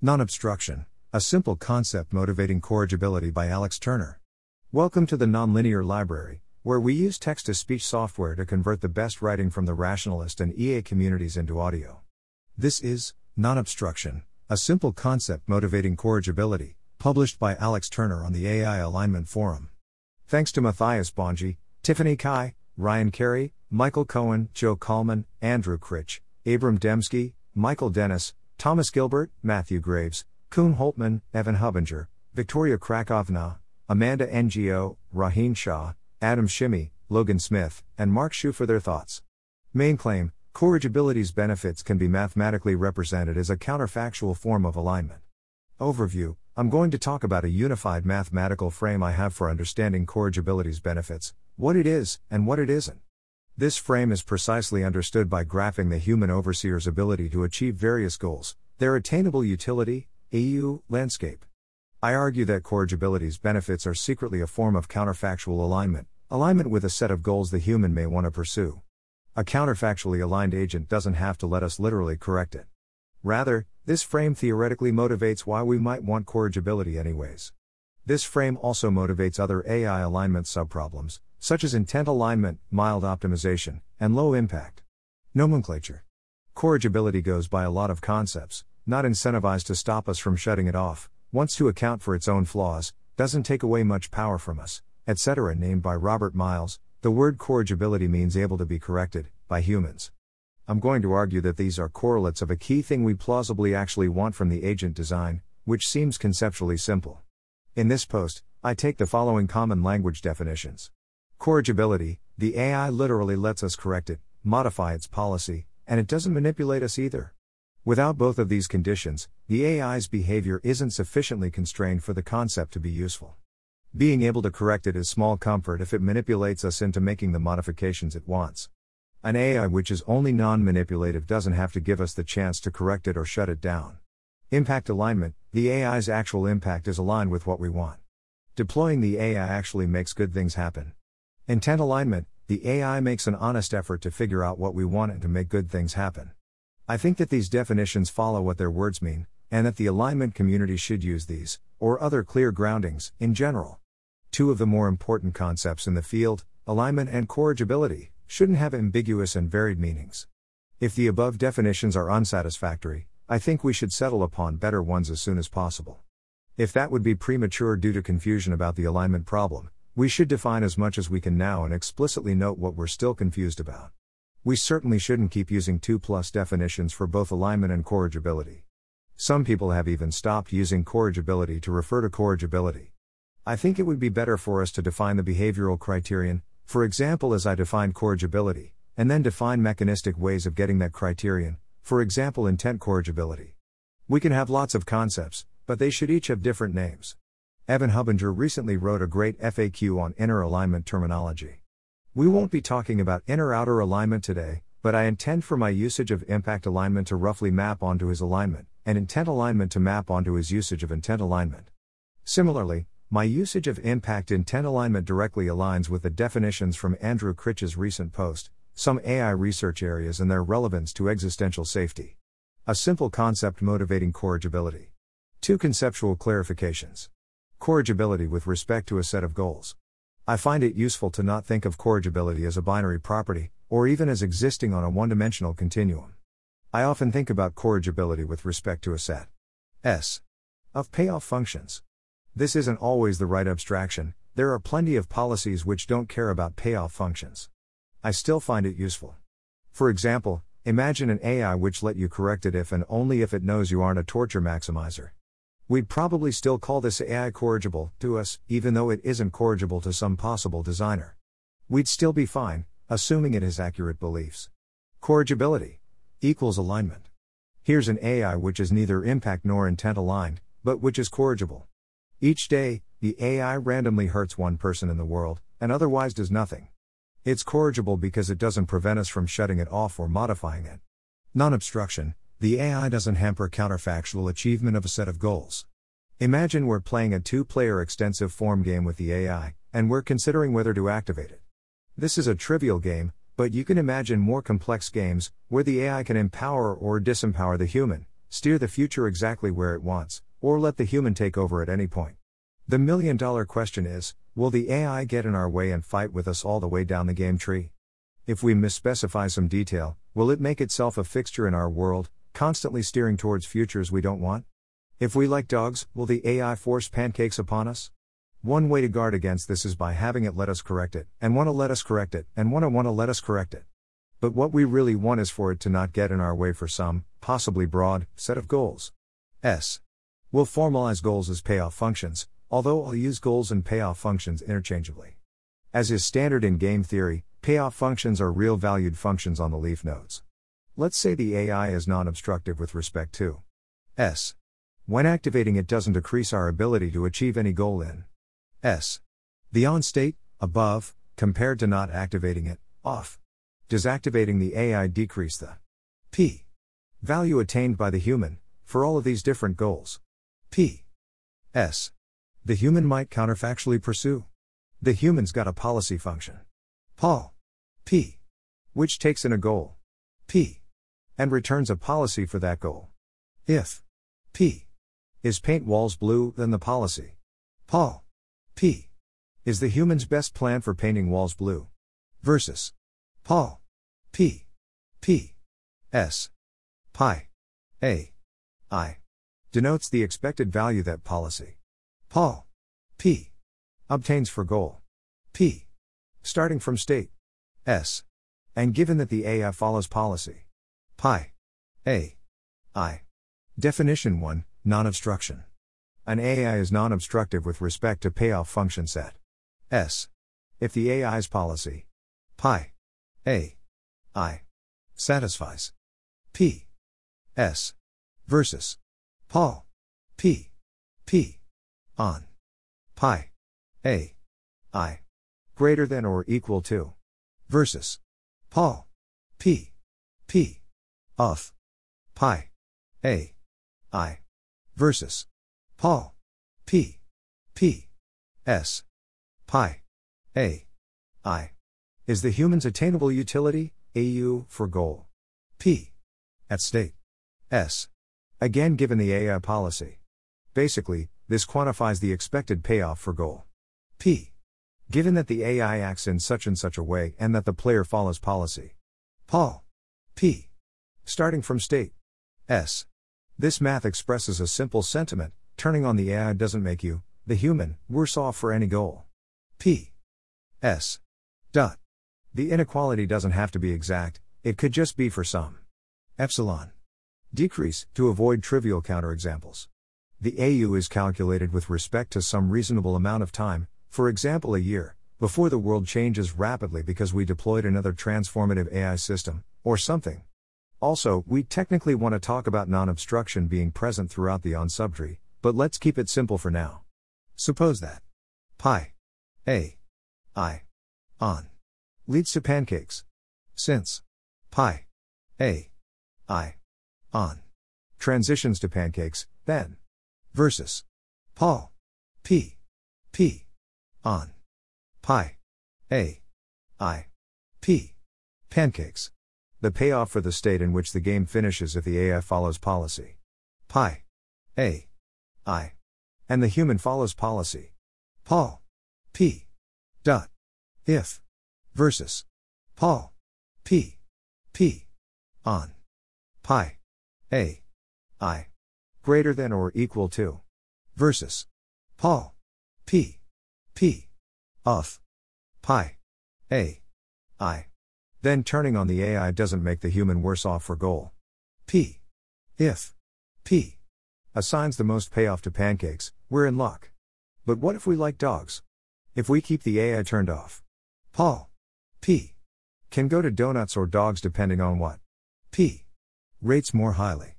Non obstruction, a simple concept motivating corrigibility by Alex Turner. Welcome to the Nonlinear Library, where we use text to speech software to convert the best writing from the rationalist and EA communities into audio. This is Non Obstruction, a simple concept motivating corrigibility, published by Alex Turner on the AI Alignment Forum. Thanks to Mathias Bonde, Tiffany Cai, Ryan Carey, Michael Cohen, Joe Collman, Andrew Critch, Abram Demski, Michael Dennis, Thomas Gilbert, Matthew Graves, Koen Holtman, Evan Hubinger, Victoria Krakovna, Amanda Ngo, Rohin Shah, Adam Shimi, Logan Smith, and Mark Xu for their thoughts. Main claim Corrigibility's benefits can be mathematically represented as a counterfactual form of alignment. Overview I'm going to talk about a unified mathematical frame I have for understanding corrigibility's benefits, what it is, and what it isn't. This frame is precisely understood by graphing the human overseer's ability to achieve various goals, their attainable utility, AU, landscape. I argue that corrigibility's benefits are secretly a form of counterfactual alignment, alignment with a set of goals the human may want to pursue. A counterfactually aligned agent doesn't have to let us literally correct it. Rather, this frame theoretically motivates why we might want corrigibility anyways. This frame also motivates other AI alignment subproblems, such as intent alignment, mild optimization, and low impact. Nomenclature Corrigibility goes by a lot of concepts, not incentivized to stop us from shutting it off, wants to account for its own flaws, doesn't take away much power from us, etc. Named by Robert Miles, the word corrigibility means able to be corrected, by humans. I'm going to argue that these are correlates of a key thing we plausibly actually want from the agent design, which seems conceptually simple. In this post, I take the following common language definitions. Corrigibility the AI literally lets us correct it, modify its policy, and it doesn't manipulate us either. Without both of these conditions, the AI's behavior isn't sufficiently constrained for the concept to be useful. Being able to correct it is small comfort if it manipulates us into making the modifications it wants. An AI which is only non manipulative doesn't have to give us the chance to correct it or shut it down. Impact alignment the AI's actual impact is aligned with what we want. Deploying the AI actually makes good things happen. Intent alignment the AI makes an honest effort to figure out what we want and to make good things happen. I think that these definitions follow what their words mean, and that the alignment community should use these, or other clear groundings, in general. Two of the more important concepts in the field, alignment and corrigibility, shouldn't have ambiguous and varied meanings. If the above definitions are unsatisfactory, I think we should settle upon better ones as soon as possible. If that would be premature due to confusion about the alignment problem, we should define as much as we can now and explicitly note what we're still confused about. We certainly shouldn't keep using 2 plus definitions for both alignment and corrigibility. Some people have even stopped using corrigibility to refer to corrigibility. I think it would be better for us to define the behavioral criterion, for example, as I defined corrigibility, and then define mechanistic ways of getting that criterion, for example, intent corrigibility. We can have lots of concepts, but they should each have different names. Evan Hubinger recently wrote a great FAQ on inner alignment terminology. We won't be talking about inner outer alignment today, but I intend for my usage of impact alignment to roughly map onto his alignment, and intent alignment to map onto his usage of intent alignment. Similarly, my usage of impact intent alignment directly aligns with the definitions from Andrew Critch's recent post, Some AI Research Areas and Their Relevance to Existential Safety. A simple concept motivating corrigibility. Two conceptual clarifications. Corrigibility with respect to a set of goals. I find it useful to not think of corrigibility as a binary property, or even as existing on a one dimensional continuum. I often think about corrigibility with respect to a set S of payoff functions. This isn't always the right abstraction, there are plenty of policies which don't care about payoff functions. I still find it useful. For example, imagine an AI which let you correct it if and only if it knows you aren't a torture maximizer. We'd probably still call this AI corrigible to us, even though it isn't corrigible to some possible designer. We'd still be fine, assuming it has accurate beliefs. Corrigibility equals alignment. Here's an AI which is neither impact nor intent aligned, but which is corrigible. Each day, the AI randomly hurts one person in the world, and otherwise does nothing. It's corrigible because it doesn't prevent us from shutting it off or modifying it. Non obstruction the AI doesn't hamper counterfactual achievement of a set of goals. Imagine we're playing a two player extensive form game with the AI, and we're considering whether to activate it. This is a trivial game, but you can imagine more complex games, where the AI can empower or disempower the human, steer the future exactly where it wants, or let the human take over at any point. The million dollar question is will the AI get in our way and fight with us all the way down the game tree? If we misspecify some detail, will it make itself a fixture in our world, constantly steering towards futures we don't want? If we like dogs, will the AI force pancakes upon us? One way to guard against this is by having it let us correct it, and want to let us correct it, and want to want to let us correct it. But what we really want is for it to not get in our way for some, possibly broad, set of goals. S. We'll formalize goals as payoff functions, although I'll use goals and payoff functions interchangeably. As is standard in game theory, Payoff functions are real valued functions on the leaf nodes. Let's say the AI is non obstructive with respect to S. When activating it doesn't decrease our ability to achieve any goal in S. The on state, above, compared to not activating it, off. Does activating the AI decrease the P value attained by the human for all of these different goals? P. S. The human might counterfactually pursue. The human's got a policy function. Paul. P. Which takes in a goal. P. And returns a policy for that goal. If. P. Is paint walls blue, then the policy. Paul. P. Is the human's best plan for painting walls blue. Versus. Paul. P. P. S. Pi. A. I. Denotes the expected value that policy. Paul. P. Obtains for goal. P. Starting from state S. And given that the AI follows policy pi A. I. Definition 1 Non obstruction. An AI is non obstructive with respect to payoff function set S. If the AI's policy pi A. I. satisfies P. S. versus Paul P. P. on pi A. I greater than or equal to. Versus. Paul. P. P. Of. Pi. A. I. Versus. Paul. P. P. S. Pi. A. I. Is the human's attainable utility, AU, for goal. P. At state. S. Again given the AI policy. Basically, this quantifies the expected payoff for goal. P. Given that the AI acts in such and such a way and that the player follows policy. Paul. P. Starting from state. S. This math expresses a simple sentiment turning on the AI doesn't make you, the human, worse off for any goal. P. S. Dot. The inequality doesn't have to be exact, it could just be for some. Epsilon. Decrease, to avoid trivial counterexamples. The AU is calculated with respect to some reasonable amount of time, for example, a year, before the world changes rapidly because we deployed another transformative AI system, or something. Also, we technically want to talk about non obstruction being present throughout the on subtree, but let's keep it simple for now. Suppose that pi a i on leads to pancakes. Since pi a i on transitions to pancakes, then versus Paul p p on. Pi. A. I. P. Pancakes. The payoff for the state in which the game finishes if the AI follows policy. Pi. A. I. And the human follows policy. Paul. P. Dot. If. Versus. Paul. P. P. On. Pi. A. I. Greater than or equal to. Versus. Paul. P. P. Of. Pi. A. I. Then turning on the AI doesn't make the human worse off for goal. P. If. P. Assigns the most payoff to pancakes, we're in luck. But what if we like dogs? If we keep the AI turned off? Paul. P. Can go to donuts or dogs depending on what? P. Rates more highly.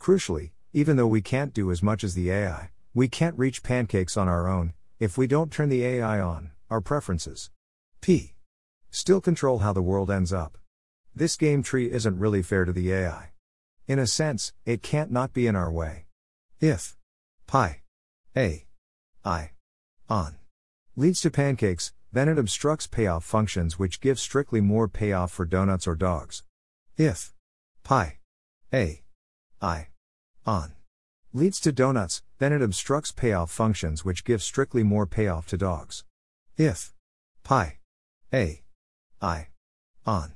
Crucially, even though we can't do as much as the AI, we can't reach pancakes on our own, if we don't turn the AI on, our preferences. P. Still control how the world ends up. This game tree isn't really fair to the AI. In a sense, it can't not be in our way. If pi a i on leads to pancakes, then it obstructs payoff functions which give strictly more payoff for donuts or dogs. If pi a i on. Leads to donuts, then it obstructs payoff functions which give strictly more payoff to dogs. If pi a i on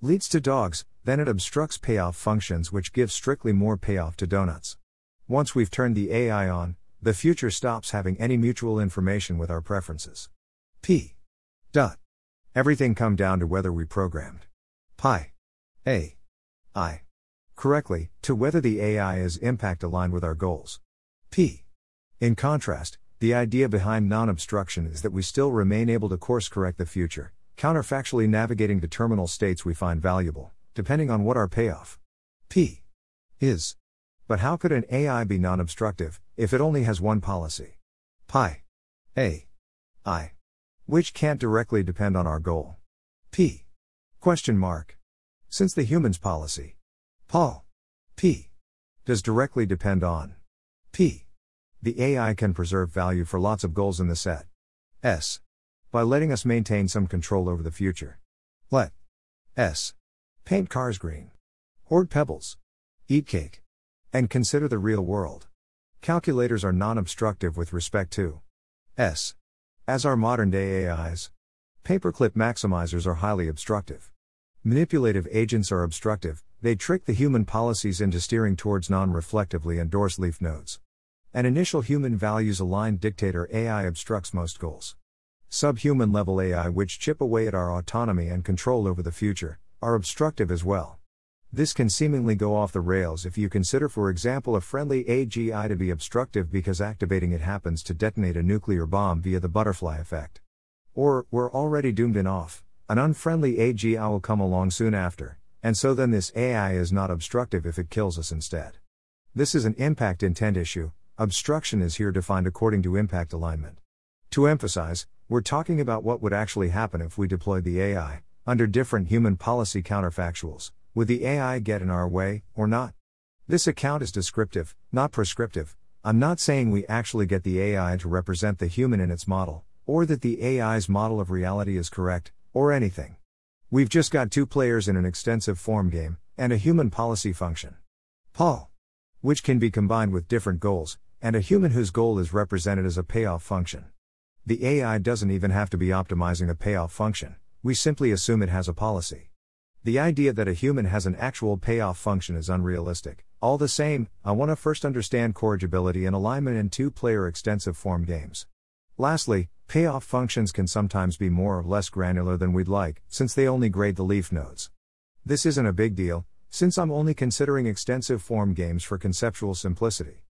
leads to dogs, then it obstructs payoff functions which give strictly more payoff to donuts. Once we've turned the AI on, the future stops having any mutual information with our preferences. P. Dot. Everything come down to whether we programmed pi a i correctly to whether the AI is impact aligned with our goals. P. In contrast, the idea behind non obstruction is that we still remain able to course correct the future, counterfactually navigating the terminal states we find valuable, depending on what our payoff P is. But how could an AI be non obstructive if it only has one policy? Pi A I which can't directly depend on our goal. P question mark. Since the human's policy Paul P does directly depend on P the AI can preserve value for lots of goals in the set. S. By letting us maintain some control over the future. Let S. Paint cars green. Hoard pebbles. Eat cake. And consider the real world. Calculators are non obstructive with respect to S. As are modern day AIs. Paperclip maximizers are highly obstructive. Manipulative agents are obstructive, they trick the human policies into steering towards non reflectively endorsed leaf nodes. An initial human values aligned dictator AI obstructs most goals. Subhuman level AI, which chip away at our autonomy and control over the future, are obstructive as well. This can seemingly go off the rails if you consider, for example, a friendly AGI to be obstructive because activating it happens to detonate a nuclear bomb via the butterfly effect. Or, we're already doomed and off, an unfriendly AGI will come along soon after, and so then this AI is not obstructive if it kills us instead. This is an impact intent issue, Obstruction is here defined according to impact alignment. To emphasize, we're talking about what would actually happen if we deployed the AI, under different human policy counterfactuals. Would the AI get in our way, or not? This account is descriptive, not prescriptive. I'm not saying we actually get the AI to represent the human in its model, or that the AI's model of reality is correct, or anything. We've just got two players in an extensive form game, and a human policy function. Paul. Which can be combined with different goals, and a human whose goal is represented as a payoff function. The AI doesn't even have to be optimizing a payoff function, we simply assume it has a policy. The idea that a human has an actual payoff function is unrealistic. All the same, I want to first understand corrigibility and alignment in two player extensive form games. Lastly, payoff functions can sometimes be more or less granular than we'd like, since they only grade the leaf nodes. This isn't a big deal, since I'm only considering extensive form games for conceptual simplicity.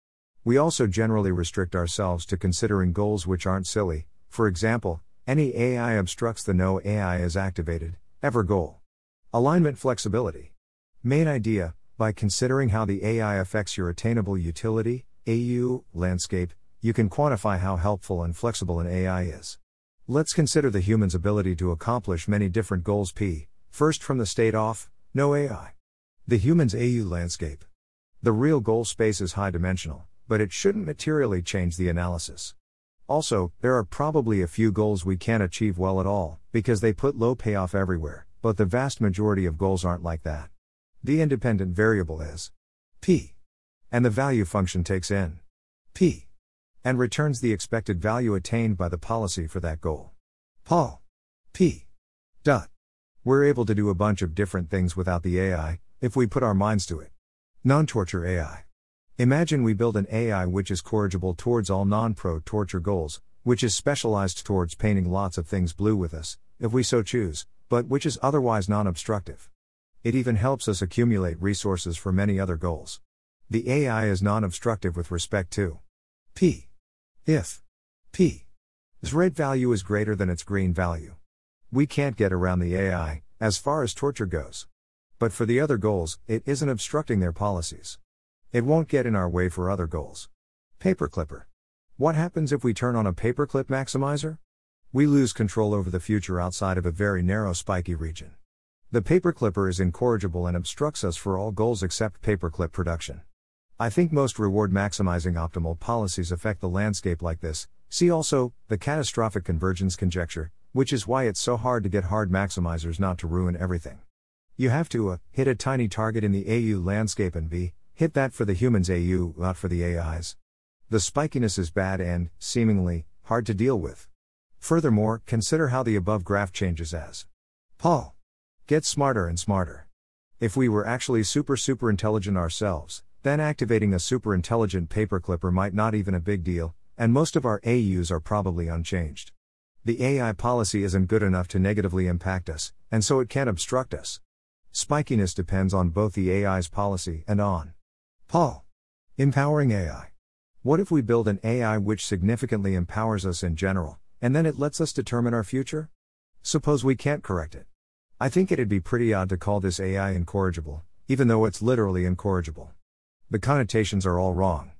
We also generally restrict ourselves to considering goals which aren't silly, for example, any AI obstructs the no AI is activated, ever goal. Alignment flexibility. Main idea by considering how the AI affects your attainable utility, AU, landscape, you can quantify how helpful and flexible an AI is. Let's consider the human's ability to accomplish many different goals P, first from the state off, no AI. The human's AU landscape. The real goal space is high dimensional but it shouldn't materially change the analysis. Also, there are probably a few goals we can't achieve well at all, because they put low payoff everywhere, but the vast majority of goals aren't like that. The independent variable is p. And the value function takes in p. And returns the expected value attained by the policy for that goal. Paul. p. Dot. We're able to do a bunch of different things without the AI, if we put our minds to it. Non torture AI. Imagine we build an AI which is corrigible towards all non pro torture goals, which is specialized towards painting lots of things blue with us, if we so choose, but which is otherwise non obstructive. It even helps us accumulate resources for many other goals. The AI is non obstructive with respect to P. If P. Its red value is greater than its green value. We can't get around the AI, as far as torture goes. But for the other goals, it isn't obstructing their policies. It won't get in our way for other goals. Paperclipper. What happens if we turn on a paperclip maximizer? We lose control over the future outside of a very narrow spiky region. The paperclipper is incorrigible and obstructs us for all goals except paperclip production. I think most reward maximizing optimal policies affect the landscape like this. See also, the catastrophic convergence conjecture, which is why it's so hard to get hard maximizers not to ruin everything. You have to uh, hit a tiny target in the AU landscape and be hit that for the humans AU, not for the AIs. The spikiness is bad and, seemingly, hard to deal with. Furthermore, consider how the above graph changes as Paul gets smarter and smarter. If we were actually super super intelligent ourselves, then activating a super intelligent paperclipper might not even a big deal, and most of our AUs are probably unchanged. The AI policy isn't good enough to negatively impact us, and so it can't obstruct us. Spikiness depends on both the AI's policy and on Paul. Empowering AI. What if we build an AI which significantly empowers us in general, and then it lets us determine our future? Suppose we can't correct it. I think it'd be pretty odd to call this AI incorrigible, even though it's literally incorrigible. The connotations are all wrong.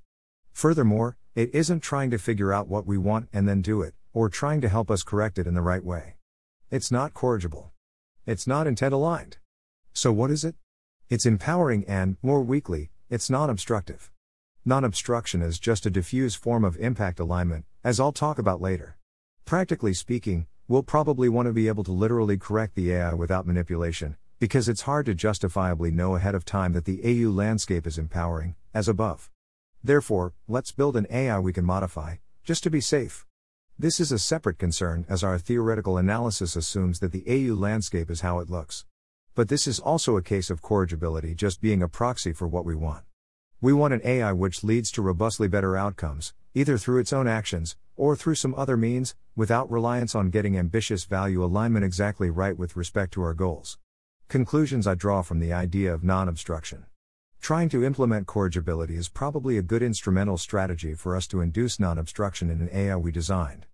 Furthermore, it isn't trying to figure out what we want and then do it, or trying to help us correct it in the right way. It's not corrigible. It's not intent aligned. So what is it? It's empowering and, more weakly, it's non obstructive. Non obstruction is just a diffuse form of impact alignment, as I'll talk about later. Practically speaking, we'll probably want to be able to literally correct the AI without manipulation, because it's hard to justifiably know ahead of time that the AU landscape is empowering, as above. Therefore, let's build an AI we can modify, just to be safe. This is a separate concern as our theoretical analysis assumes that the AU landscape is how it looks. But this is also a case of corrigibility just being a proxy for what we want. We want an AI which leads to robustly better outcomes, either through its own actions, or through some other means, without reliance on getting ambitious value alignment exactly right with respect to our goals. Conclusions I draw from the idea of non obstruction. Trying to implement corrigibility is probably a good instrumental strategy for us to induce non obstruction in an AI we designed.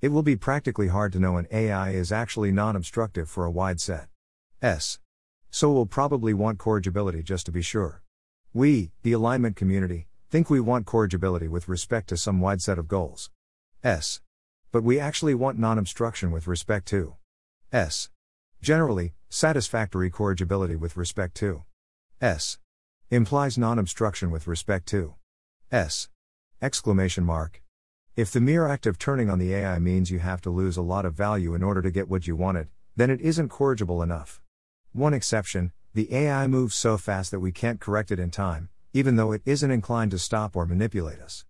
It will be practically hard to know an AI is actually non obstructive for a wide set. S. So we'll probably want corrigibility just to be sure. We, the alignment community, think we want corrigibility with respect to some wide set of goals. S. But we actually want non obstruction with respect to S. Generally, satisfactory corrigibility with respect to S. Implies non obstruction with respect to S. Exclamation mark. If the mere act of turning on the AI means you have to lose a lot of value in order to get what you wanted, then it isn't corrigible enough. One exception the AI moves so fast that we can't correct it in time, even though it isn't inclined to stop or manipulate us.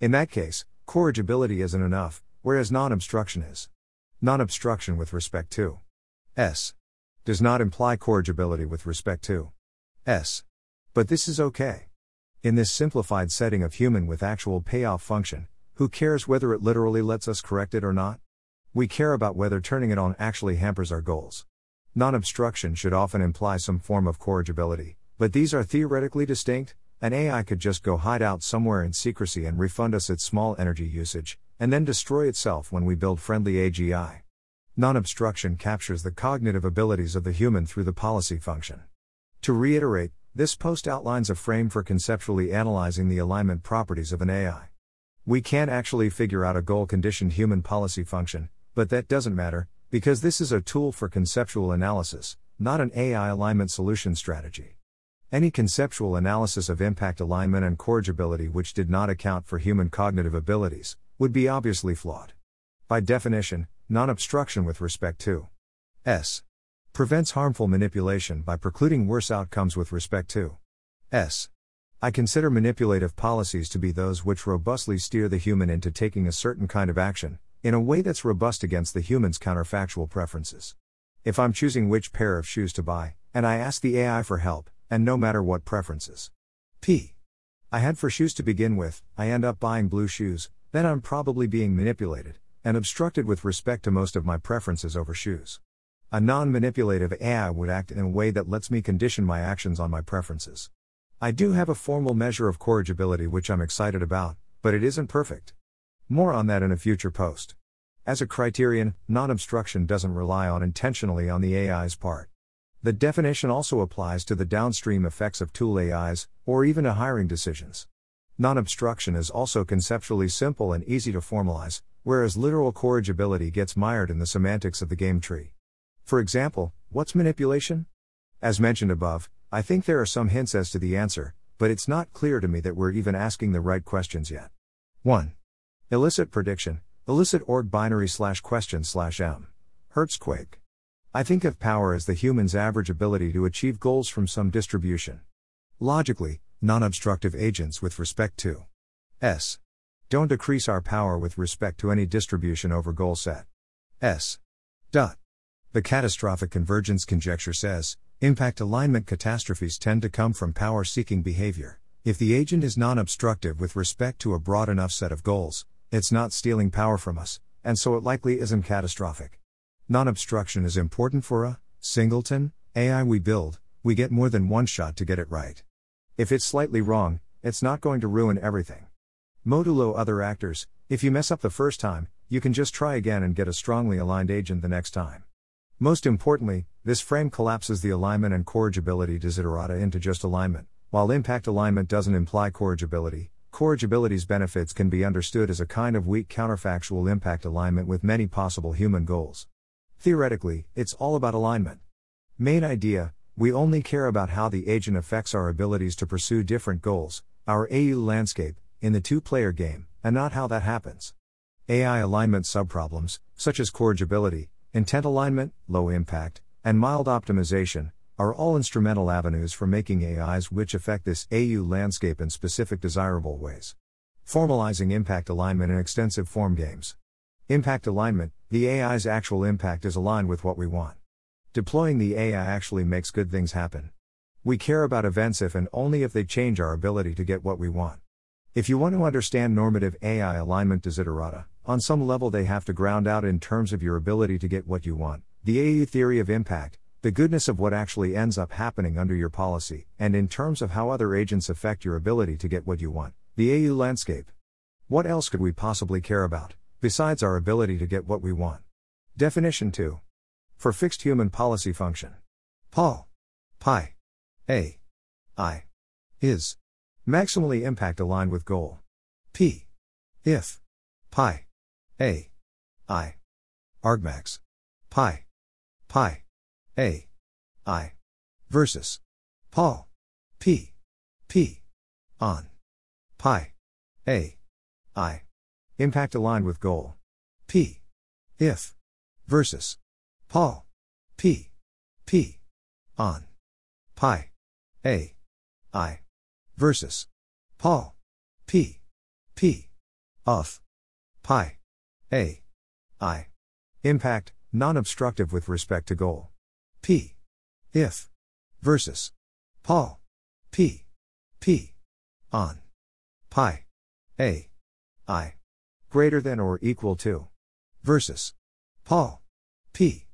In that case, Corrigibility isn't enough, whereas non obstruction is. Non obstruction with respect to S does not imply corrigibility with respect to S. But this is okay. In this simplified setting of human with actual payoff function, who cares whether it literally lets us correct it or not? We care about whether turning it on actually hampers our goals. Non obstruction should often imply some form of corrigibility, but these are theoretically distinct, an AI could just go hide out somewhere in secrecy and refund us its small energy usage, and then destroy itself when we build friendly AGI. Non obstruction captures the cognitive abilities of the human through the policy function. To reiterate, this post outlines a frame for conceptually analyzing the alignment properties of an AI. We can't actually figure out a goal conditioned human policy function, but that doesn't matter, because this is a tool for conceptual analysis, not an AI alignment solution strategy. Any conceptual analysis of impact alignment and corrigibility which did not account for human cognitive abilities would be obviously flawed. By definition, non obstruction with respect to S prevents harmful manipulation by precluding worse outcomes with respect to S. I consider manipulative policies to be those which robustly steer the human into taking a certain kind of action, in a way that's robust against the human's counterfactual preferences. If I'm choosing which pair of shoes to buy, and I ask the AI for help, and no matter what preferences. P. I had for shoes to begin with, I end up buying blue shoes, then I'm probably being manipulated, and obstructed with respect to most of my preferences over shoes. A non manipulative AI would act in a way that lets me condition my actions on my preferences. I do have a formal measure of corrigibility which I'm excited about, but it isn't perfect. More on that in a future post. As a criterion, non obstruction doesn't rely on intentionally on the AI's part. The definition also applies to the downstream effects of tool AIs, or even to hiring decisions. Non obstruction is also conceptually simple and easy to formalize, whereas literal corrigibility gets mired in the semantics of the game tree. For example, what's manipulation? As mentioned above, I think there are some hints as to the answer, but it's not clear to me that we're even asking the right questions yet. 1. Illicit prediction, illicit org binary slash question slash m. Hertzquake. I think of power as the human's average ability to achieve goals from some distribution. Logically, non obstructive agents with respect to S. Don't decrease our power with respect to any distribution over goal set. S. Dot. The catastrophic convergence conjecture says impact alignment catastrophes tend to come from power seeking behavior. If the agent is non obstructive with respect to a broad enough set of goals, it's not stealing power from us, and so it likely isn't catastrophic. Non obstruction is important for a singleton AI we build, we get more than one shot to get it right. If it's slightly wrong, it's not going to ruin everything. Modulo other actors, if you mess up the first time, you can just try again and get a strongly aligned agent the next time. Most importantly, this frame collapses the alignment and corrigibility desiderata into just alignment. While impact alignment doesn't imply corrigibility, corrigibility's benefits can be understood as a kind of weak counterfactual impact alignment with many possible human goals. Theoretically, it's all about alignment. Main idea we only care about how the agent affects our abilities to pursue different goals, our AU landscape, in the two player game, and not how that happens. AI alignment subproblems, such as corrigibility, intent alignment, low impact, and mild optimization, are all instrumental avenues for making AIs which affect this AU landscape in specific desirable ways. Formalizing impact alignment in extensive form games. Impact alignment, the AI's actual impact is aligned with what we want. Deploying the AI actually makes good things happen. We care about events if and only if they change our ability to get what we want. If you want to understand normative AI alignment desiderata, on some level they have to ground out in terms of your ability to get what you want, the AU theory of impact, the goodness of what actually ends up happening under your policy, and in terms of how other agents affect your ability to get what you want, the AU landscape. What else could we possibly care about, besides our ability to get what we want? Definition 2. For fixed human policy function. Paul. Pi. A. I. Is. Maximally impact aligned with goal. P. If. Pi. A. I. Argmax. Pi. Pi. A. I. Versus. Pol. P. P. On. Pi. A. I. Impact aligned with goal. P. If. Versus. Pol. P. P. On. Pi. A. I. Versus. Pol. P. P. Of. Pi. A. I. Impact, non obstructive with respect to goal. P. If. Versus. Pol. P. P. On. Pi. A. I. Greater than or equal to. Versus. Pol. P.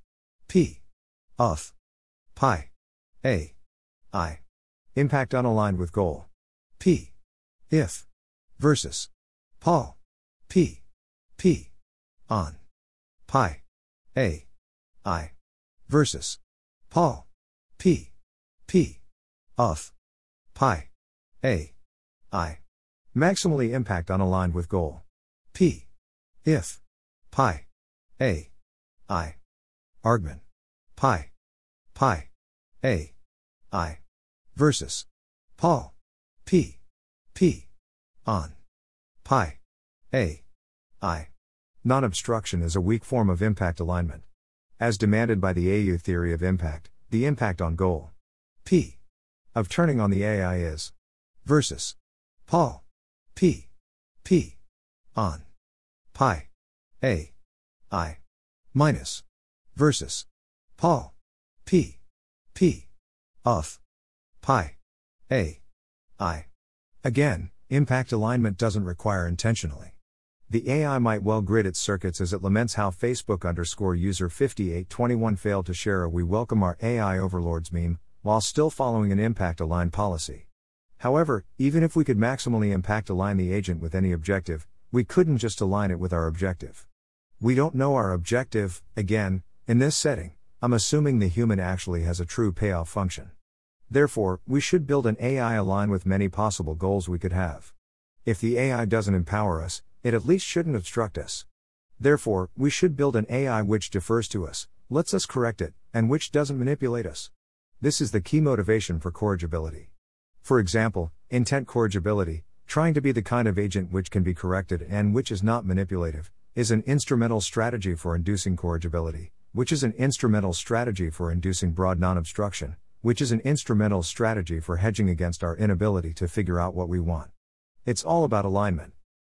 P. Of. Pi. A. I. Impact unaligned with goal. P. If. Versus. Pol. P. P. On. Pi. A. I. Versus. Pol. P. P. Of. Pi. A. I. Maximally impact unaligned with goal. P. If. Pi. A. I. Argman. Pi. Pi. A. I. Versus. Paul. P. P. On. Pi. A. I. Non obstruction is a weak form of impact alignment. As demanded by the AU theory of impact, the impact on goal. P. Of turning on the AI is. Versus. Paul P. P. On. Pi. A. I. Minus. Versus. Paul P. P. Of. Pi. A. I. Again, impact alignment doesn't require intentionally. The AI might well grid its circuits as it laments how Facebook underscore user 5821 failed to share a We Welcome Our AI Overlords meme, while still following an impact aligned policy. However, even if we could maximally impact align the agent with any objective, we couldn't just align it with our objective. We don't know our objective, again, in this setting, I'm assuming the human actually has a true payoff function. Therefore, we should build an AI align with many possible goals we could have. If the AI doesn't empower us, it at least shouldn't obstruct us. Therefore, we should build an AI which defers to us, lets us correct it, and which doesn't manipulate us. This is the key motivation for corrigibility. For example, intent corrigibility, trying to be the kind of agent which can be corrected and which is not manipulative, is an instrumental strategy for inducing corrigibility, which is an instrumental strategy for inducing broad non obstruction, which is an instrumental strategy for hedging against our inability to figure out what we want. It's all about alignment.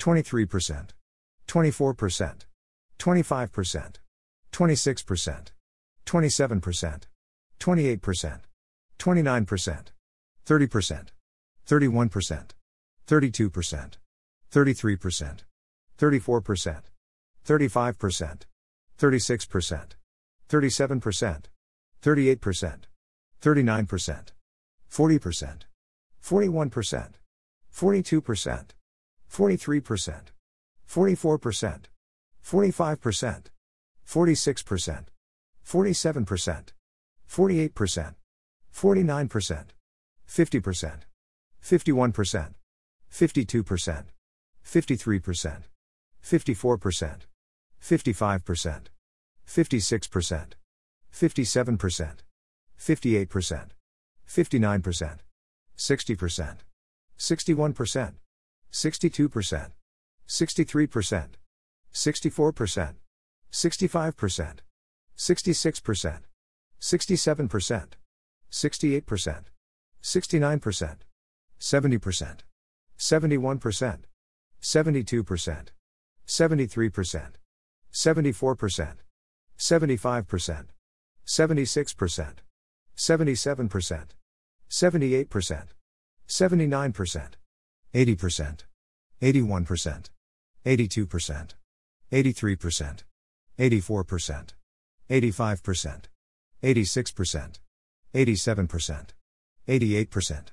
23%, 24%, 25%, 26%, 27%, 28%, 29%, 30%, 31%, 32%, 33%, 34%, 35%, 36%, 37%, 38%, 39%, 40%, 41%, 42%, 43%, 44%, 45%, 46%, 47%, 48%, 49%, 50%, 51%, 52%, 53%, 54%, 55%, 56%, 57%, 58%, 59%, 60%, 61%, 62%, 63%, 64%, 65%, 66%, 67%, 68%, 69%, 70%, 71%, 72%, 73%, 74%, 75%, 76%, 77%, 78%, 79%, 80%, 81%, 82%, 83%, 84%, 85%, 86%, 87%, 88%,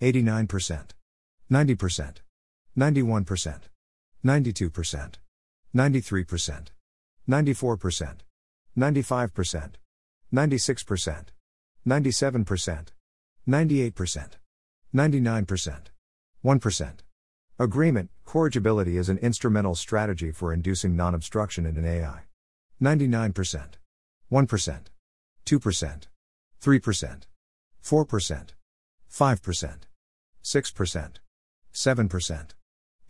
89%, 90%, 91%, 92%, 93%, 94%, 95%, 96%, 97%, 98%, 99%, 1%. Agreement Corrigibility is an instrumental strategy for inducing non obstruction in an AI. 99%, 1%, 2%, 3%, 4%, 5%, 6%, 7%,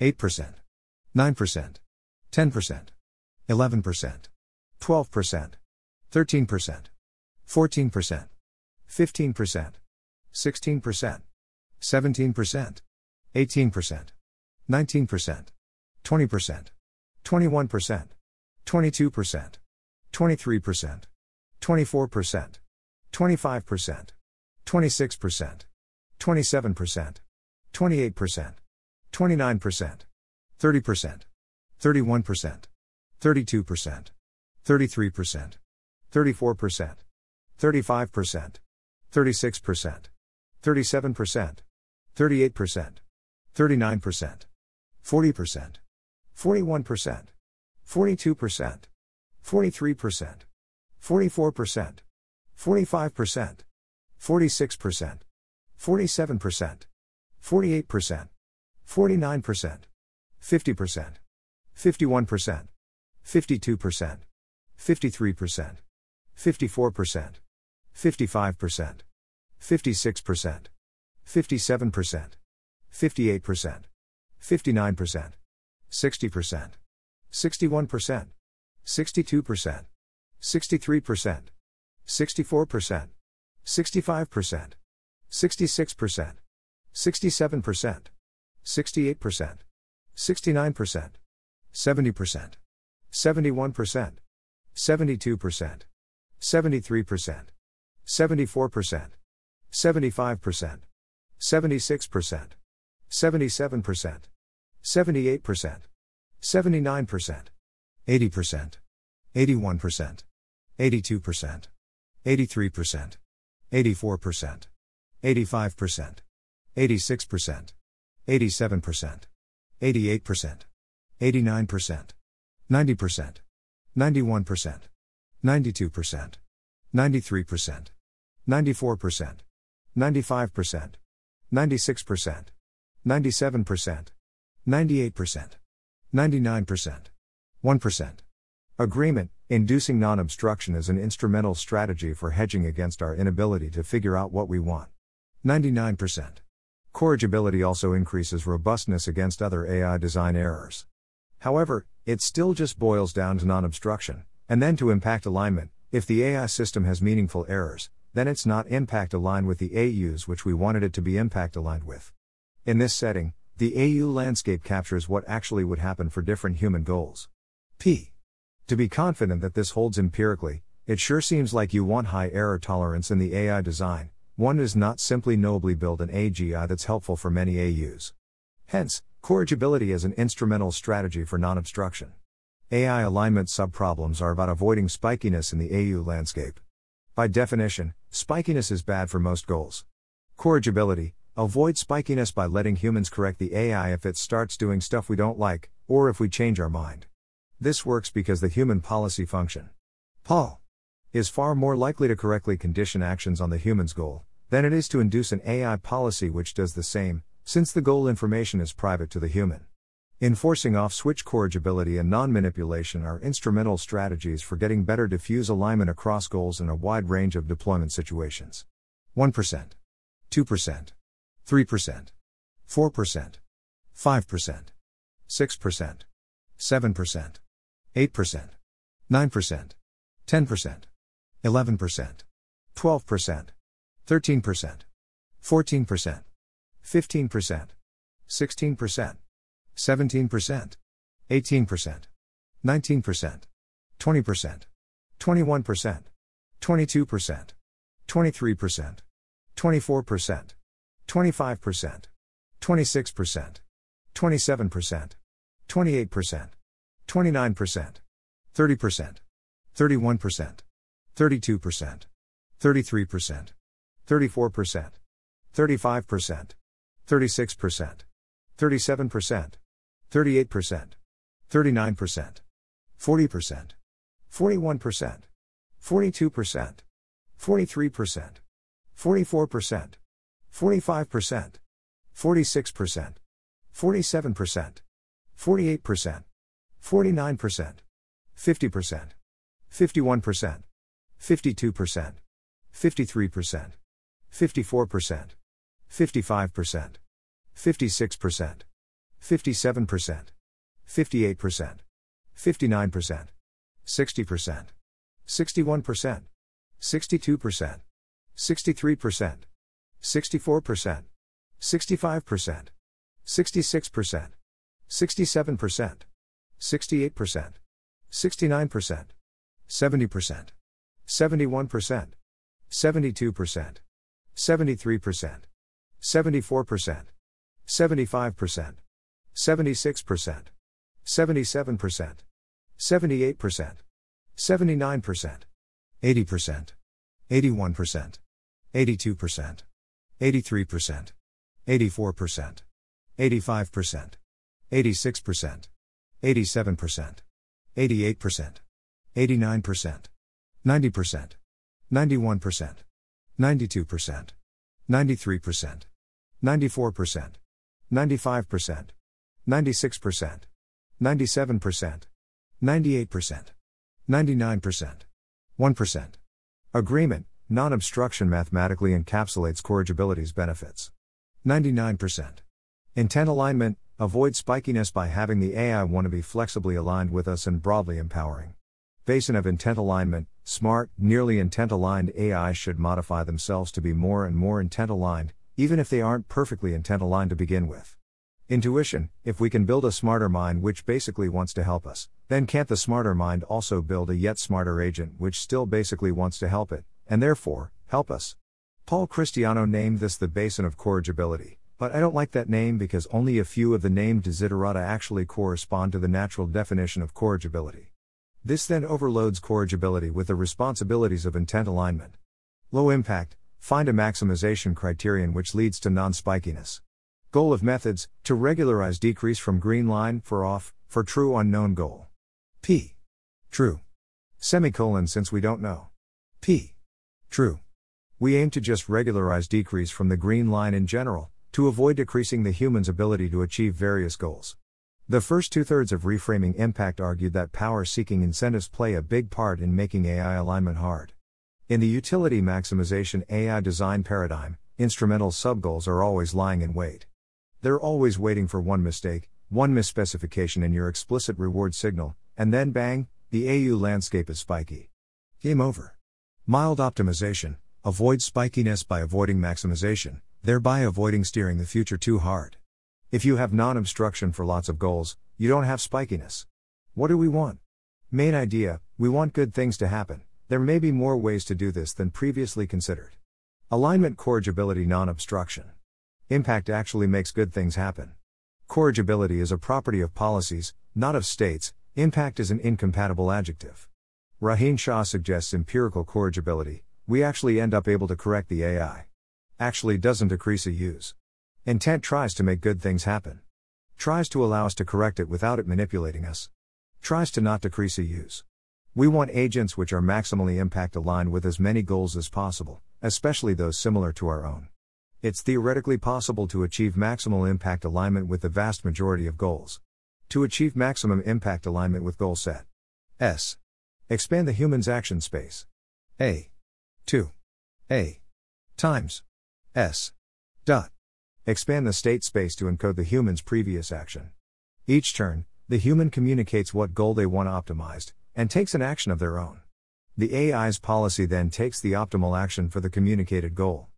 8%, 9%, 10%, 11%, 12%, 13%, 14%, 15%, 16%, 17%, 18%, 19%, 20%, 21%, 22%, 23%, 24%, 25%, 26%, 27%, 28%, 29%, 30%, 31%, 32%, 33%, 34%, 35%, 36%, 37%, 38%, 39%, 40%, 41%, 42%, 43%, 44%, 45%, 46%, 47%, 48%, 49%, 50%, 51%, 52%, 53%, 54%, 55%, 56%, 57%, 58%, 59%, 60%, 61%, 62%, 63%, 64%, 65%, 66%, 67%, 68%, 69%, 70%, 71%, 72%, 73%, 74%, 75%, 76%, 77%, 78%, 79%, 80%, 81%, 82%, 83%, 84%, 85%, 86%, 87%, 88%, 89%, 90%, 91%, 92%, 93%, 94%, 95%, 96%, 97%, 98%, 99%, 1%. Agreement, inducing non obstruction is an instrumental strategy for hedging against our inability to figure out what we want. 99%. Corrigibility also increases robustness against other AI design errors. However, it still just boils down to non obstruction, and then to impact alignment. If the AI system has meaningful errors, then it's not impact aligned with the AUs which we wanted it to be impact aligned with. In this setting, the AU landscape captures what actually would happen for different human goals. P. To be confident that this holds empirically, it sure seems like you want high error tolerance in the AI design. One does not simply nobly build an AGI that's helpful for many AUs. Hence, corrigibility is an instrumental strategy for non obstruction. AI alignment subproblems are about avoiding spikiness in the AU landscape. By definition, spikiness is bad for most goals. Corrigibility avoid spikiness by letting humans correct the AI if it starts doing stuff we don't like, or if we change our mind. This works because the human policy function, Paul, is far more likely to correctly condition actions on the human's goal than it is to induce an AI policy which does the same, since the goal information is private to the human. Enforcing off switch corrigibility and non manipulation are instrumental strategies for getting better diffuse alignment across goals in a wide range of deployment situations. 1%, 2%, 3%, 4%, 5%, 6%, 7%. 8%, 9%, 10%, 11%, 12%, 13%, 14%, 15%, 16%, 17%, 18%, 19%, 20%, 21%, 22%, 23%, 24%, 25%, 26%, 27%, 28%, 29%, 30%, 31%, 32%, 33%, 34%, 35%, 36%, 37%, 38%, 39%, 40%, 41%, 42%, 43%, 44%, 45%, 46%, 47%, 48%, 49%, 50%, 51%, 52%, 53%, 54%, 55%, 56%, 57%, 58%, 59%, 60%, 61%, 62%, 63%, 64%, 65%, 66%, 67%, 68%, 69%, 70%, 71%, 72%, 73%, 74%, 75%, 76%, 77%, 78%, 79%, 80%, 81%, 82%, 83%, 84%, 85%, 86%, 87%, 88%, 89%, 90%, 91%, 92%, 93%, 94%, 95%, 96%, 97%, 98%, 99%, 1%. Agreement, non obstruction mathematically encapsulates corrigibility's benefits. 99%. Intent alignment, avoid spikiness by having the AI want to be flexibly aligned with us and broadly empowering. Basin of intent alignment, smart, nearly intent aligned AI should modify themselves to be more and more intent aligned, even if they aren't perfectly intent aligned to begin with. Intuition, if we can build a smarter mind which basically wants to help us, then can't the smarter mind also build a yet smarter agent which still basically wants to help it, and therefore, help us? Paul Christiano named this the basin of corrigibility. But I don't like that name because only a few of the named desiderata actually correspond to the natural definition of corrigibility. This then overloads corrigibility with the responsibilities of intent alignment. Low impact, find a maximization criterion which leads to non spikiness. Goal of methods to regularize decrease from green line for off, for true unknown goal. P. True. Semicolon since we don't know. P. True. We aim to just regularize decrease from the green line in general, to avoid decreasing the human's ability to achieve various goals. The first two thirds of Reframing Impact argued that power seeking incentives play a big part in making AI alignment hard. In the utility maximization AI design paradigm, instrumental subgoals are always lying in wait. They're always waiting for one mistake, one misspecification in your explicit reward signal, and then bang, the AU landscape is spiky. Game over. Mild optimization avoid spikiness by avoiding maximization, thereby avoiding steering the future too hard. If you have non obstruction for lots of goals, you don't have spikiness. What do we want? Main idea we want good things to happen. There may be more ways to do this than previously considered. Alignment corrigibility non obstruction. Impact actually makes good things happen. Corrigibility is a property of policies, not of states, impact is an incompatible adjective. Rohin Shah suggests empirical corrigibility, we actually end up able to correct the AI. Actually doesn't decrease AUs. Intent tries to make good things happen. Tries to allow us to correct it without it manipulating us. Tries to not decrease AUs. We want agents which are maximally impact aligned with as many goals as possible, especially those similar to our own. It's theoretically possible to achieve maximal impact alignment with the vast majority of goals. To achieve maximum impact alignment with goal set. S. Expand the human's action space. A. 2. A. Times. S. Dot. Expand the state space to encode the human's previous action. Each turn, the human communicates what goal they want optimized, and takes an action of their own. The AI's policy then takes the optimal action for the communicated goal.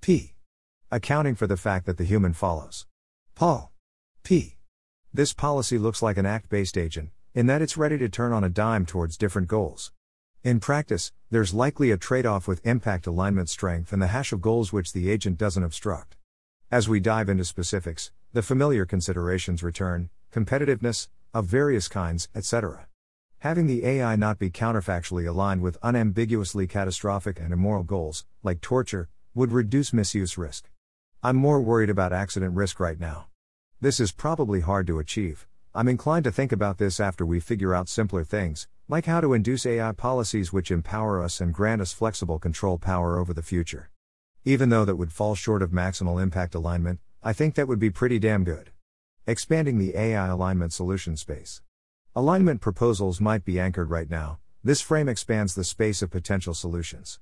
P accounting for the fact that the human follows. Paul. P. This policy looks like an act based agent, in that it's ready to turn on a dime towards different goals. In practice, there's likely a trade off with impact alignment strength and the hash of goals which the agent doesn't obstruct. As we dive into specifics, the familiar considerations return competitiveness, of various kinds, etc. Having the AI not be counterfactually aligned with unambiguously catastrophic and immoral goals, like torture, would reduce misuse risk. I'm more worried about accident risk right now. This is probably hard to achieve. I'm inclined to think about this after we figure out simpler things, like how to induce AI policies which empower us and grant us flexible control power over the future. Even though that would fall short of maximal impact alignment, I think that would be pretty damn good. Expanding the AI alignment solution space. Alignment proposals might be anchored right now, this frame expands the space of potential solutions.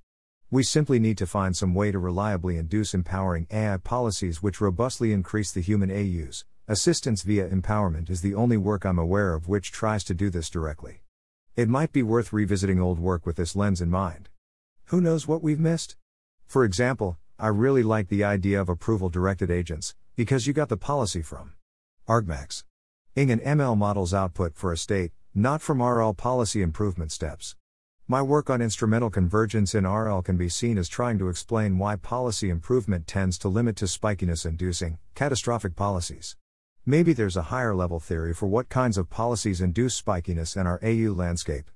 We simply need to find some way to reliably induce empowering AI policies which robustly increase the human AU's. Assistance via empowerment is the only work I'm aware of which tries to do this directly. It might be worth revisiting old work with this lens in mind. Who knows what we've missed? For example, I really like the idea of approval directed agents, because you got the policy from argmax. Ing and ML models output for a state, not from RL policy improvement steps. My work on instrumental convergence in RL can be seen as trying to explain why policy improvement tends to limit to spikiness inducing, catastrophic policies. Maybe there's a higher level theory for what kinds of policies induce spikiness in our AU landscape.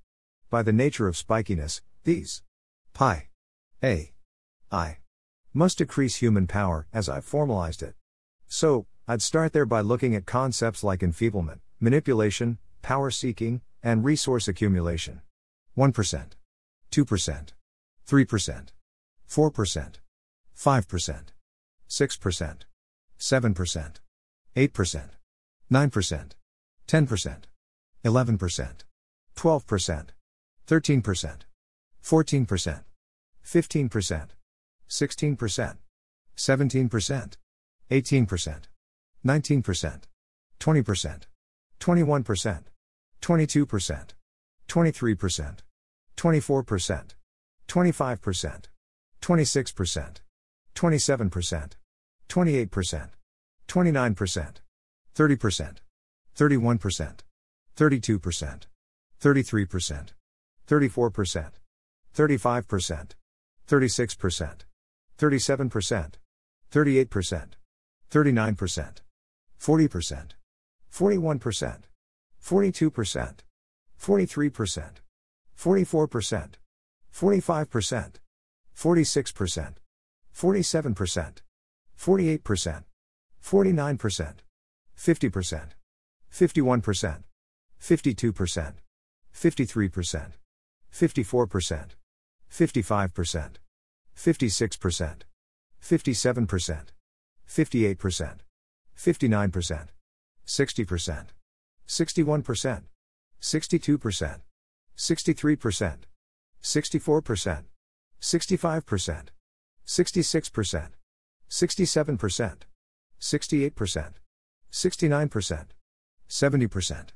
By the nature of spikiness, these pi a i must decrease human power as I've formalized it. So, I'd start there by looking at concepts like enfeeblement, manipulation, power seeking, and resource accumulation. 1%, 2%, 3%, 4%, 5%, 6%, 7%, 8%, 9%, 10%, 11%, 12%, 13%, 14%, 15%, 16%, 17%, 18%, 19%, 20%, 21%, 22%, 23%, 24%, 25%, 26%, 27%, 28%, 29%, 30%, 31%, 32%, 33%, 34%, 35%, 36%, 37%, 38%, 39%, 40%, 41%, 42%, 43%, 44%, 45%, 46%, 47%, 48%, 49%, 50%, 51%, 52%, 53%, 54%, 55%, 56%, 57%, 58%, 59%, 60%, 61%, 62%, 63%, 64%, 65%, 66%, 67%, 68%, 69%, 70%,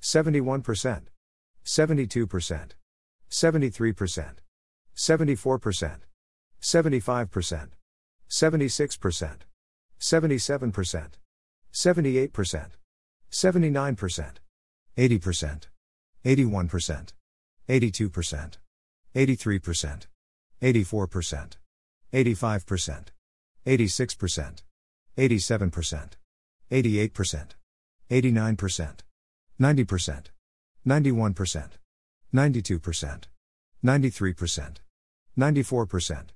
71%, 72%, 73%, 74%, 75%, 76%, 77%, 78%, 79%, 80%, 81%, 82%, 83%, 84%, 85%, 86%, 87%, 88%, 89%, 90%, 91%, 92%, 93%, 94%,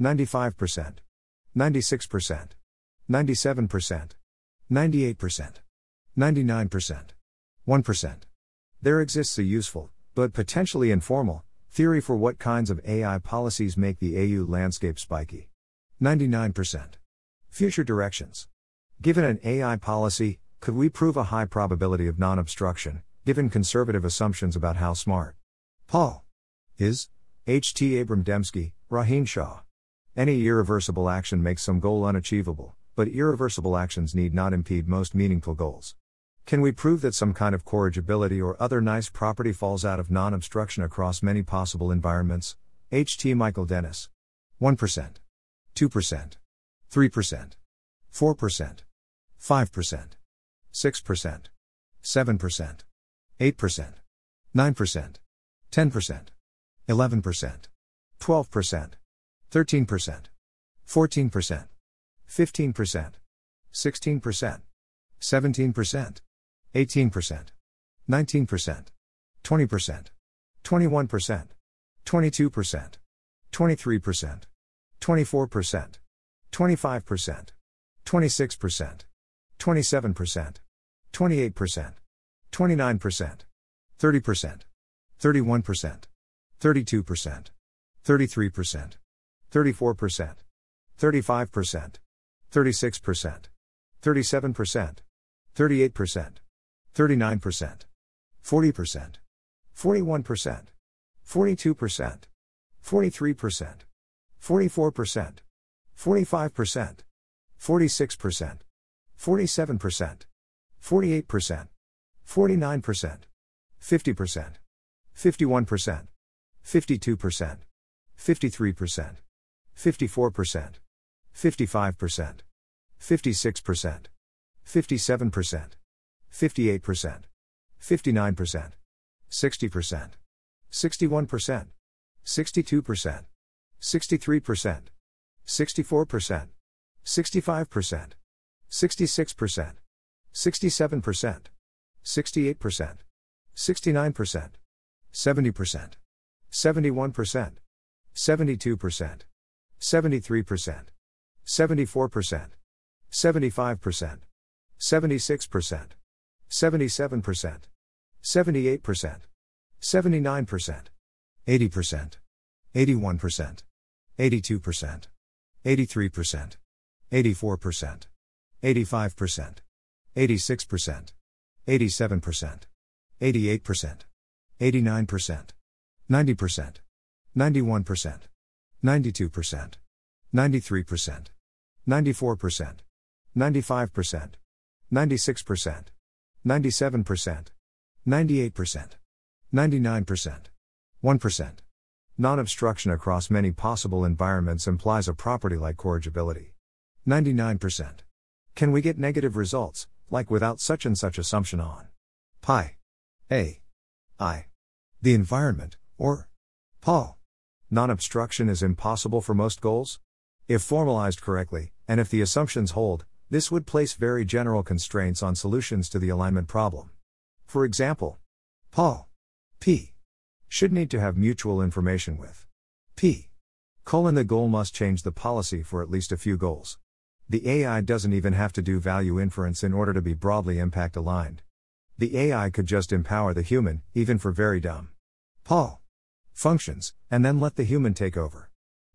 95%, 96%, 97%, 98%, 99%, 1%. There exists a useful, but potentially informal, theory for what kinds of AI policies make the AU landscape spiky. 99%. Future directions. Given an AI policy, could we prove a high probability of non obstruction, given conservative assumptions about how smart Paul is? H. T. Abram Demski, Rohin Shah. Any irreversible action makes some goal unachievable, but irreversible actions need not impede most meaningful goals. Can we prove that some kind of corrigibility or other nice property falls out of non obstruction across many possible environments? H. T. Michael Dennis. 1%, 2%, 3%, 4%, 5%, 6%, 7%, 8%, 9%, 10%, 11%, 12%, 13%, 14%, 15%, 16%, 17%, 18%, 19%, 20%, 21%, 22%, 23%, 24%, 25%, 26%, 27%, 28%, 29%, 30%, 31%, 32%, 33%, 34%, 35%, 36%, 37%, 38%, 39%, 40%, 41%, 42%, 43%, 44%, 45%, 46%, 47%, 48%, 49%, 50%, 51%, 52%, 53%, 54%, 55%, 56%, 57%, 58%, 59%, 60%, 61%, 62%, 63%, 64%, 65%, 66%, 67%, 68%, 69%, 70%, 71%, 72%, 73%, 74%, 75%, 76%, 77%, 78%, 79%, 80%, 81%, 82%, 83%, 84%, 85%, 86%, 87%, 88%, 89%, 90%, 91%, 92%, 93%, 94%, 95%, 96%, 97%, 98%, 99%, 1%. Non obstruction across many possible environments implies a property like corrigibility. 99%. Can we get negative results, like without such and such assumption on pi a i the environment, or Paul? Non obstruction is impossible for most goals? If formalized correctly, and if the assumptions hold, this would place very general constraints on solutions to the alignment problem. For example, Paul P should need to have mutual information with P. Colon the goal must change the policy for at least a few goals. The AI doesn't even have to do value inference in order to be broadly impact aligned. The AI could just empower the human, even for very dumb Paul functions, and then let the human take over.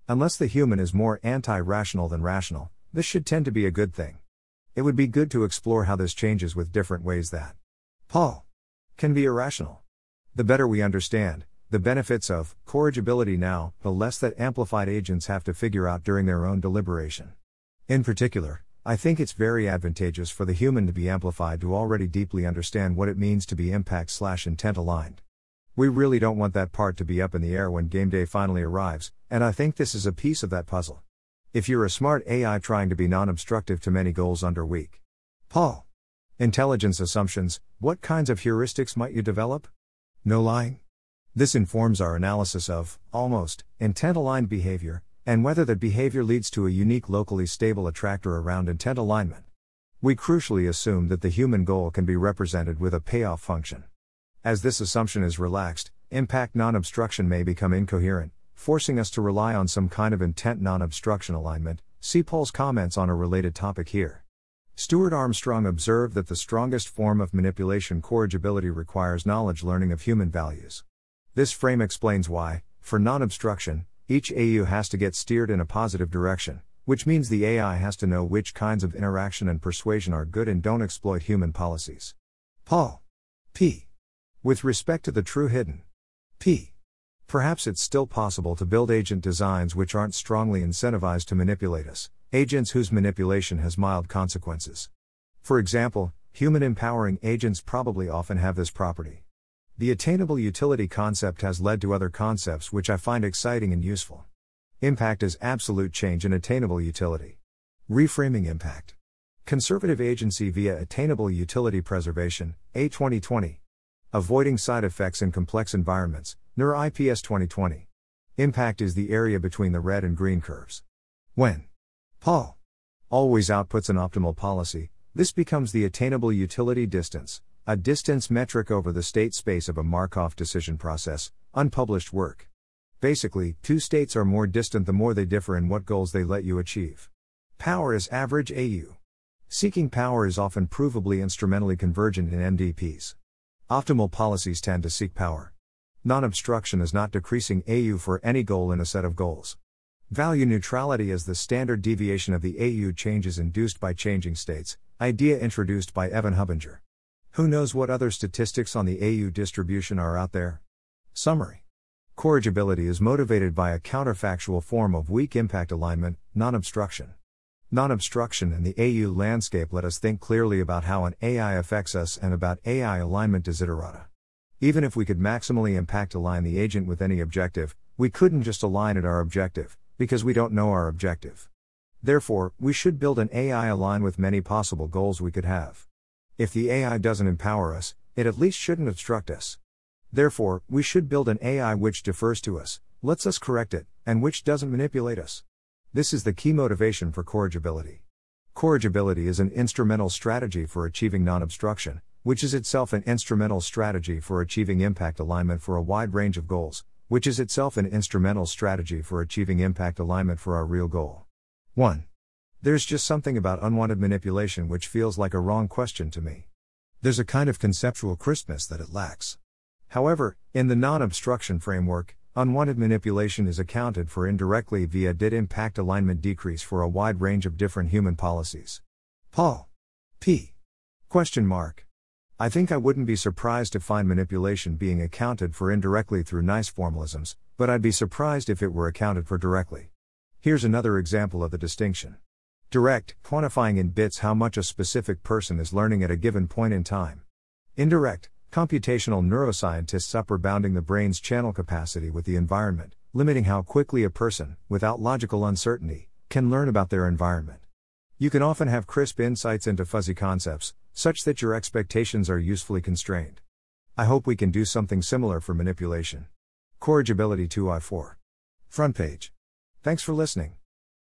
Unless the human is more anti rational than rational, this should tend to be a good thing. It would be good to explore how this changes with different ways that Paul can be irrational. The better we understand the benefits of corrigibility now, the less that amplified agents have to figure out during their own deliberation. In particular, I think it's very advantageous for the human to be amplified to already deeply understand what it means to be impact slash intent aligned. We really don't want that part to be up in the air when game day finally arrives, and I think this is a piece of that puzzle. If you're a smart AI trying to be non obstructive to many goals under weak. Paul. Intelligence assumptions, what kinds of heuristics might you develop? No lying? This informs our analysis of, almost, intent aligned behavior, and whether that behavior leads to a unique locally stable attractor around intent alignment. We crucially assume that the human goal can be represented with a payoff function. As this assumption is relaxed, impact non obstruction may become incoherent, forcing us to rely on some kind of intent non obstruction alignment. See Paul's comments on a related topic here. Stuart Armstrong observed that the strongest form of manipulation corrigibility requires knowledge learning of human values. This frame explains why, for non obstruction, each AU has to get steered in a positive direction, which means the AI has to know which kinds of interaction and persuasion are good and don't exploit human policies. Paul. P. With respect to the true hidden. P. Perhaps it's still possible to build agent designs which aren't strongly incentivized to manipulate us, agents whose manipulation has mild consequences. For example, human empowering agents probably often have this property. The attainable utility concept has led to other concepts which I find exciting and useful. Impact is absolute change in attainable utility. Reframing impact. Conservative agency via attainable utility preservation, A 2020. Avoiding side effects in complex environments, NER IPS 2020. Impact is the area between the red and green curves. When Paul always outputs an optimal policy, this becomes the attainable utility distance, a distance metric over the state space of a Markov decision process, unpublished work. Basically, two states are more distant the more they differ in what goals they let you achieve. Power is average AU. Seeking power is often provably instrumentally convergent in MDPs. Optimal policies tend to seek power. Non obstruction is not decreasing AU for any goal in a set of goals. Value neutrality is the standard deviation of the AU changes induced by changing states, idea introduced by Evan Hubinger. Who knows what other statistics on the AU distribution are out there? Summary Corrigibility is motivated by a counterfactual form of weak impact alignment, non obstruction. Non obstruction and the AU landscape let us think clearly about how an AI affects us and about AI alignment desiderata. Even if we could maximally impact align the agent with any objective, we couldn't just align at our objective because we don't know our objective. Therefore, we should build an AI align with many possible goals we could have. If the AI doesn't empower us, it at least shouldn't obstruct us. Therefore, we should build an AI which defers to us, lets us correct it, and which doesn't manipulate us. This is the key motivation for corrigibility. Corrigibility is an instrumental strategy for achieving non obstruction, which is itself an instrumental strategy for achieving impact alignment for a wide range of goals, which is itself an instrumental strategy for achieving impact alignment for our real goal. 1. There's just something about unwanted manipulation which feels like a wrong question to me. There's a kind of conceptual crispness that it lacks. However, in the non obstruction framework, unwanted manipulation is accounted for indirectly via did impact alignment decrease for a wide range of different human policies. Paul. P. Question mark. I think I wouldn't be surprised to find manipulation being accounted for indirectly through nice formalisms, but I'd be surprised if it were accounted for directly. Here's another example of the distinction. Direct, quantifying in bits how much a specific person is learning at a given point in time. Indirect, computational neuroscientists upper bounding the brain's channel capacity with the environment, limiting how quickly a person, without logical uncertainty, can learn about their environment. You can often have crisp insights into fuzzy concepts, such that your expectations are usefully constrained. I hope we can do something similar for manipulation. Corrigibility 2i4. Front page. Thanks for listening.